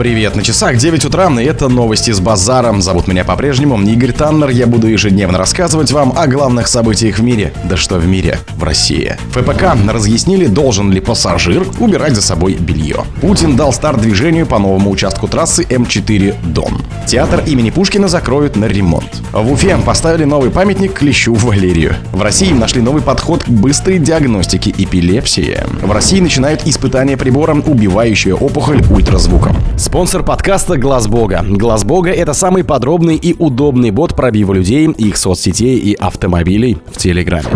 Привет, на часах 9 утра, и это новости с базаром. Зовут меня по-прежнему Игорь Таннер. Я буду ежедневно рассказывать вам о главных событиях в мире. Да что в мире, в России. ФПК разъяснили, должен ли пассажир убирать за собой белье. Путин дал старт движению по новому участку трассы М4 Дон. Театр имени Пушкина закроют на ремонт. В Уфе поставили новый памятник Клещу Валерию. В России нашли новый подход к быстрой диагностике эпилепсии. В России начинают испытания прибором, убивающего опухоль ультразвуком. Спонсор подкаста Глаз Бога. Глаз Бога это самый подробный и удобный бот пробива людей, их соцсетей и автомобилей в Телеграме.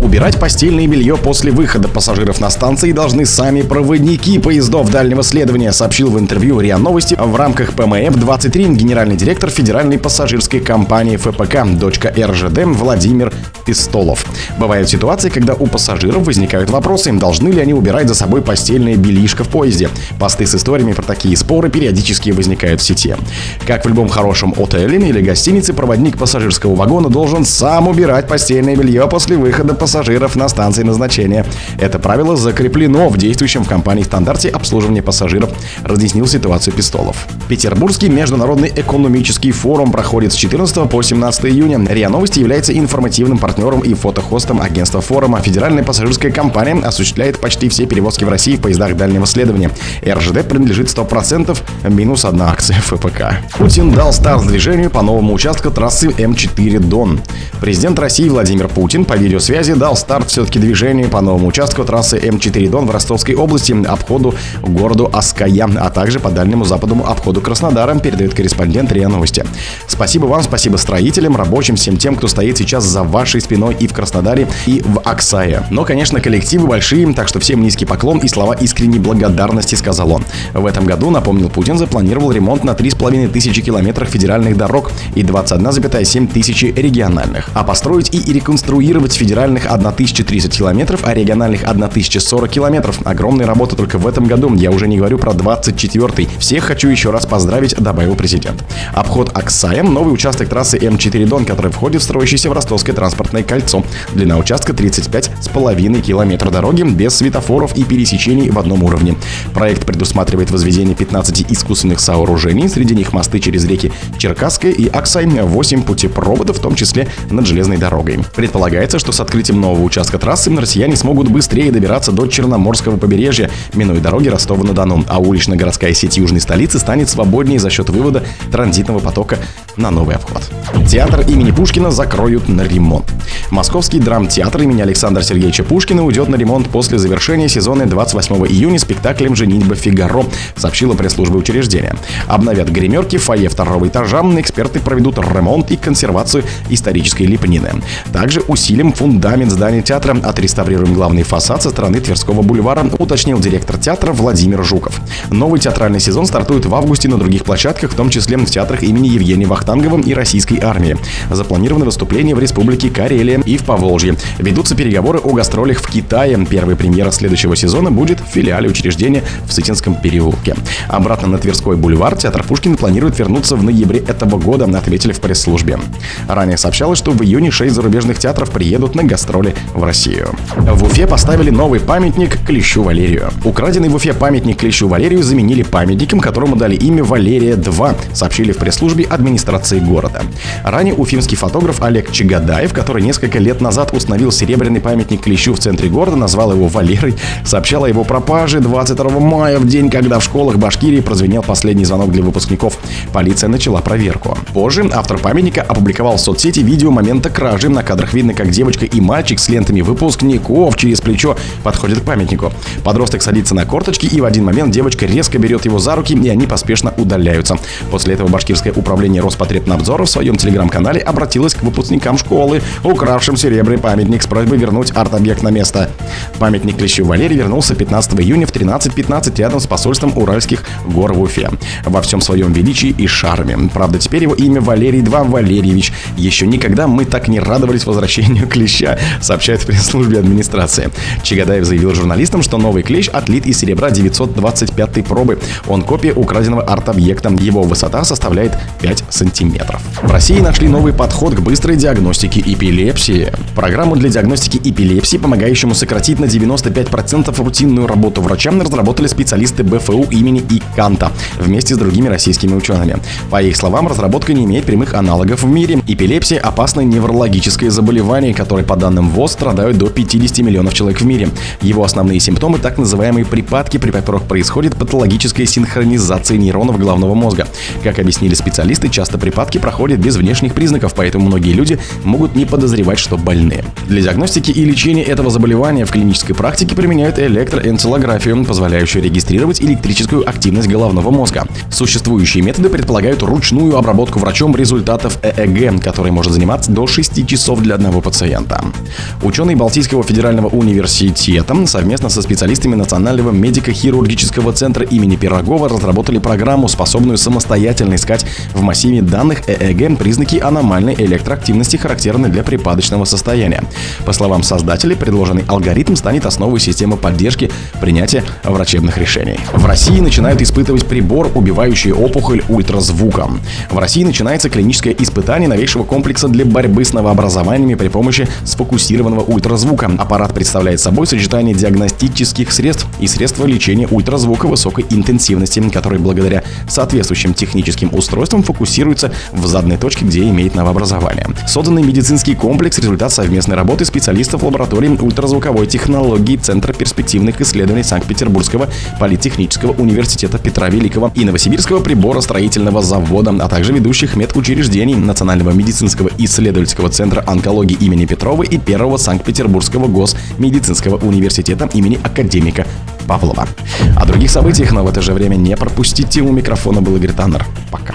Убирать постельное белье после выхода пассажиров на станции должны сами проводники поездов дальнего следования, сообщил в интервью РИА Новости в рамках ПМФ-23 генеральный директор Федеральной пассажирской компании ФПК «Дочка РЖД» Владимир Пистолов. Бывают ситуации, когда у пассажиров возникают вопросы, должны ли они убирать за собой постельное бельишко в поезде. Посты с историями про такие споры периодически возникают в сети. Как в любом хорошем отеле или гостинице, проводник пассажирского вагона должен сам убирать постельное белье после выхода пассажиров на станции назначения. Это правило закреплено в действующем в компании стандарте обслуживания пассажиров, разъяснил ситуацию Пистолов. Петербургский международный экономический форум проходит с 14 по 17 июня. РИА Новости является информативным партнером и фотохостом агентства форума. Федеральная пассажирская компания осуществляет почти все перевозки в России в поездах дальнего следования. РЖД принадлежит 100% минус одна акция ФПК. Путин дал старт движению по новому участку трассы М4 Дон. Президент России Владимир Путин по видеосвязи дал старт все-таки движению по новому участку трассы М4 Дон в Ростовской области, обходу городу Аская, а также по дальнему западному обходу Краснодара, передает корреспондент РИА Новости. Спасибо вам, спасибо строителям, рабочим, всем тем, кто стоит сейчас за вашей спиной и в Краснодаре, и в Аксае. Но, конечно, коллективы большие, так что всем низкий поклон и слова искренней благодарности, сказал он. В этом году, напомнил Путин, запланировал ремонт на 3,5 тысячи километров федеральных дорог и 21,7 тысячи региональных. А построить и реконструировать федеральных 1030 километров, а региональных 1040 километров. Огромная работа только в этом году. Я уже не говорю про 24-й. Всех хочу еще раз поздравить, добавил президент. Обход Аксая – новый участок трассы М4 Дон, который входит в строящееся в Ростовское транспортное кольцо. Длина участка 35,5 километра дороги без светофоров и пересечений в одном уровне. Проект предусматривает возведение 15 искусственных сооружений, среди них мосты через реки Черкасская и Аксай, 8 путепроводов, в том числе над железной дорогой. Предполагается, что с открытием нового участка трассы россияне смогут быстрее добираться до Черноморского побережья, минуя дороги Ростова-на-Дону, а улично-городская сеть южной столицы станет свободнее за счет вывода транзитного потока на новый обход. Театр имени Пушкина закроют на ремонт. Московский драмтеатр имени Александра Сергеевича Пушкина уйдет на ремонт после завершения сезона 28 июня спектаклем «Женитьба Фигаро», сообщила пресс-служба учреждения. Обновят гримерки, фойе второго этажа, эксперты проведут ремонт и консервацию исторической лепнины. Также усилим фундамент здания театра, отреставрируем главный фасад со стороны Тверского бульвара, уточнил директор театра Владимир Жуков. Новый театральный сезон стартует в августе на других площадках, в том числе в театрах имени Евгения Вахтангова и Российской армии. Запланированы выступления в Республике Карелия и в Поволжье. Ведутся переговоры о гастролях в Китае. Первая премьера следующего сезона будет в филиале учреждения в Сытинском переулке. Обратно на Тверской бульвар театр Пушкина планирует вернуться в ноябре этого года, ответили в пресс-службе. Ранее сообщалось, что в июне шесть зарубежных театров приедут на гастроли в Россию. В Уфе поставили новый памятник Клещу Валерию. Украденный в Уфе памятник Клещу Валерию заменили памятником, которому дали имя Валерия-2, сообщили в пресс-службе администрации города. Ранее уфимский фотограф Олег Чагадаев, который несколько лет назад установил серебряный памятник Клещу в центре города, назвал его Валерой, сообщал о его пропаже 22 мая, в день, когда в школах Башкирии прозвенел последний звонок для выпускников. Полиция начала проверку. Позже автор памятника опубликовал в соцсети видео момента кражи. На кадрах видно, как девочка и мальчик с лентами выпускников через плечо подходят к памятнику. Подросток садится на корточки, и в один момент девочка резко берет его за руки, и они поспешно удаляются. После этого башкирское управление Роспотребнадзора в своем телеграм-канале обратилось к выпускникам школы, укравшим серебряный памятник с просьбой вернуть арт-объект на место. Памятник Клещу Валерий вернулся 15 июня в 13.15 рядом с посольством Уральских гор в Уфе. Во всем своем величии и шарме. Правда, теперь его имя Валерий II Валерьевич. Еще никогда мы так не радовались возвращению клеща, сообщает пресс-службе администрации. Чагадаев заявил журналистам, что новый клещ отлит из серебра 925 пробы. Он копия украденного арт-объекта. Его высота составляет 5 сантиметров. В России нашли новый подход к быстрой диагностике эпилепсии. Программу для диагностики эпилепсии, помогающему сократить на 95% рутинную работу врачам, разработали специалисты БФУ имени ИК. Импланта вместе с другими российскими учеными. По их словам, разработка не имеет прямых аналогов в мире. Эпилепсия – опасное неврологическое заболевание, которое, по данным ВОЗ, страдают до 50 миллионов человек в мире. Его основные симптомы – так называемые припадки, при которых происходит патологическая синхронизация нейронов головного мозга. Как объяснили специалисты, часто припадки проходят без внешних признаков, поэтому многие люди могут не подозревать, что больны. Для диагностики и лечения этого заболевания в клинической практике применяют электроэнцелографию, позволяющую регистрировать электрическую активность головного мозга. Существующие методы предполагают ручную обработку врачом результатов ЭЭГ, который может заниматься до 6 часов для одного пациента. Ученые Балтийского федерального университета совместно со специалистами Национального медико-хирургического центра имени Пирогова разработали программу, способную самостоятельно искать в массиве данных ЭЭГ признаки аномальной электроактивности, характерной для припадочного состояния. По словам создателей, предложенный алгоритм станет основой системы поддержки принятия врачебных решений. В России начинают испытывать прибор, убивающий опухоль ультразвуком. В России начинается клиническое испытание новейшего комплекса для борьбы с новообразованиями при помощи сфокусированного ультразвука. Аппарат представляет собой сочетание диагностических средств и средства лечения ультразвука высокой интенсивности, который благодаря соответствующим техническим устройствам фокусируется в заданной точке, где имеет новообразование. Созданный медицинский комплекс – результат совместной работы специалистов лаборатории ультразвуковой технологии Центра перспективных исследований Санкт-Петербургского политехнического университета Петра Великого и Новосибирского приборостроительного завода, а также ведущих медучреждений Национального медицинского исследовательского центра онкологии имени Петрова и Первого Санкт-Петербургского госмедицинского университета имени академика Павлова. О других событиях, но в это же время не пропустите. У микрофона был Игорь Таннер. Пока.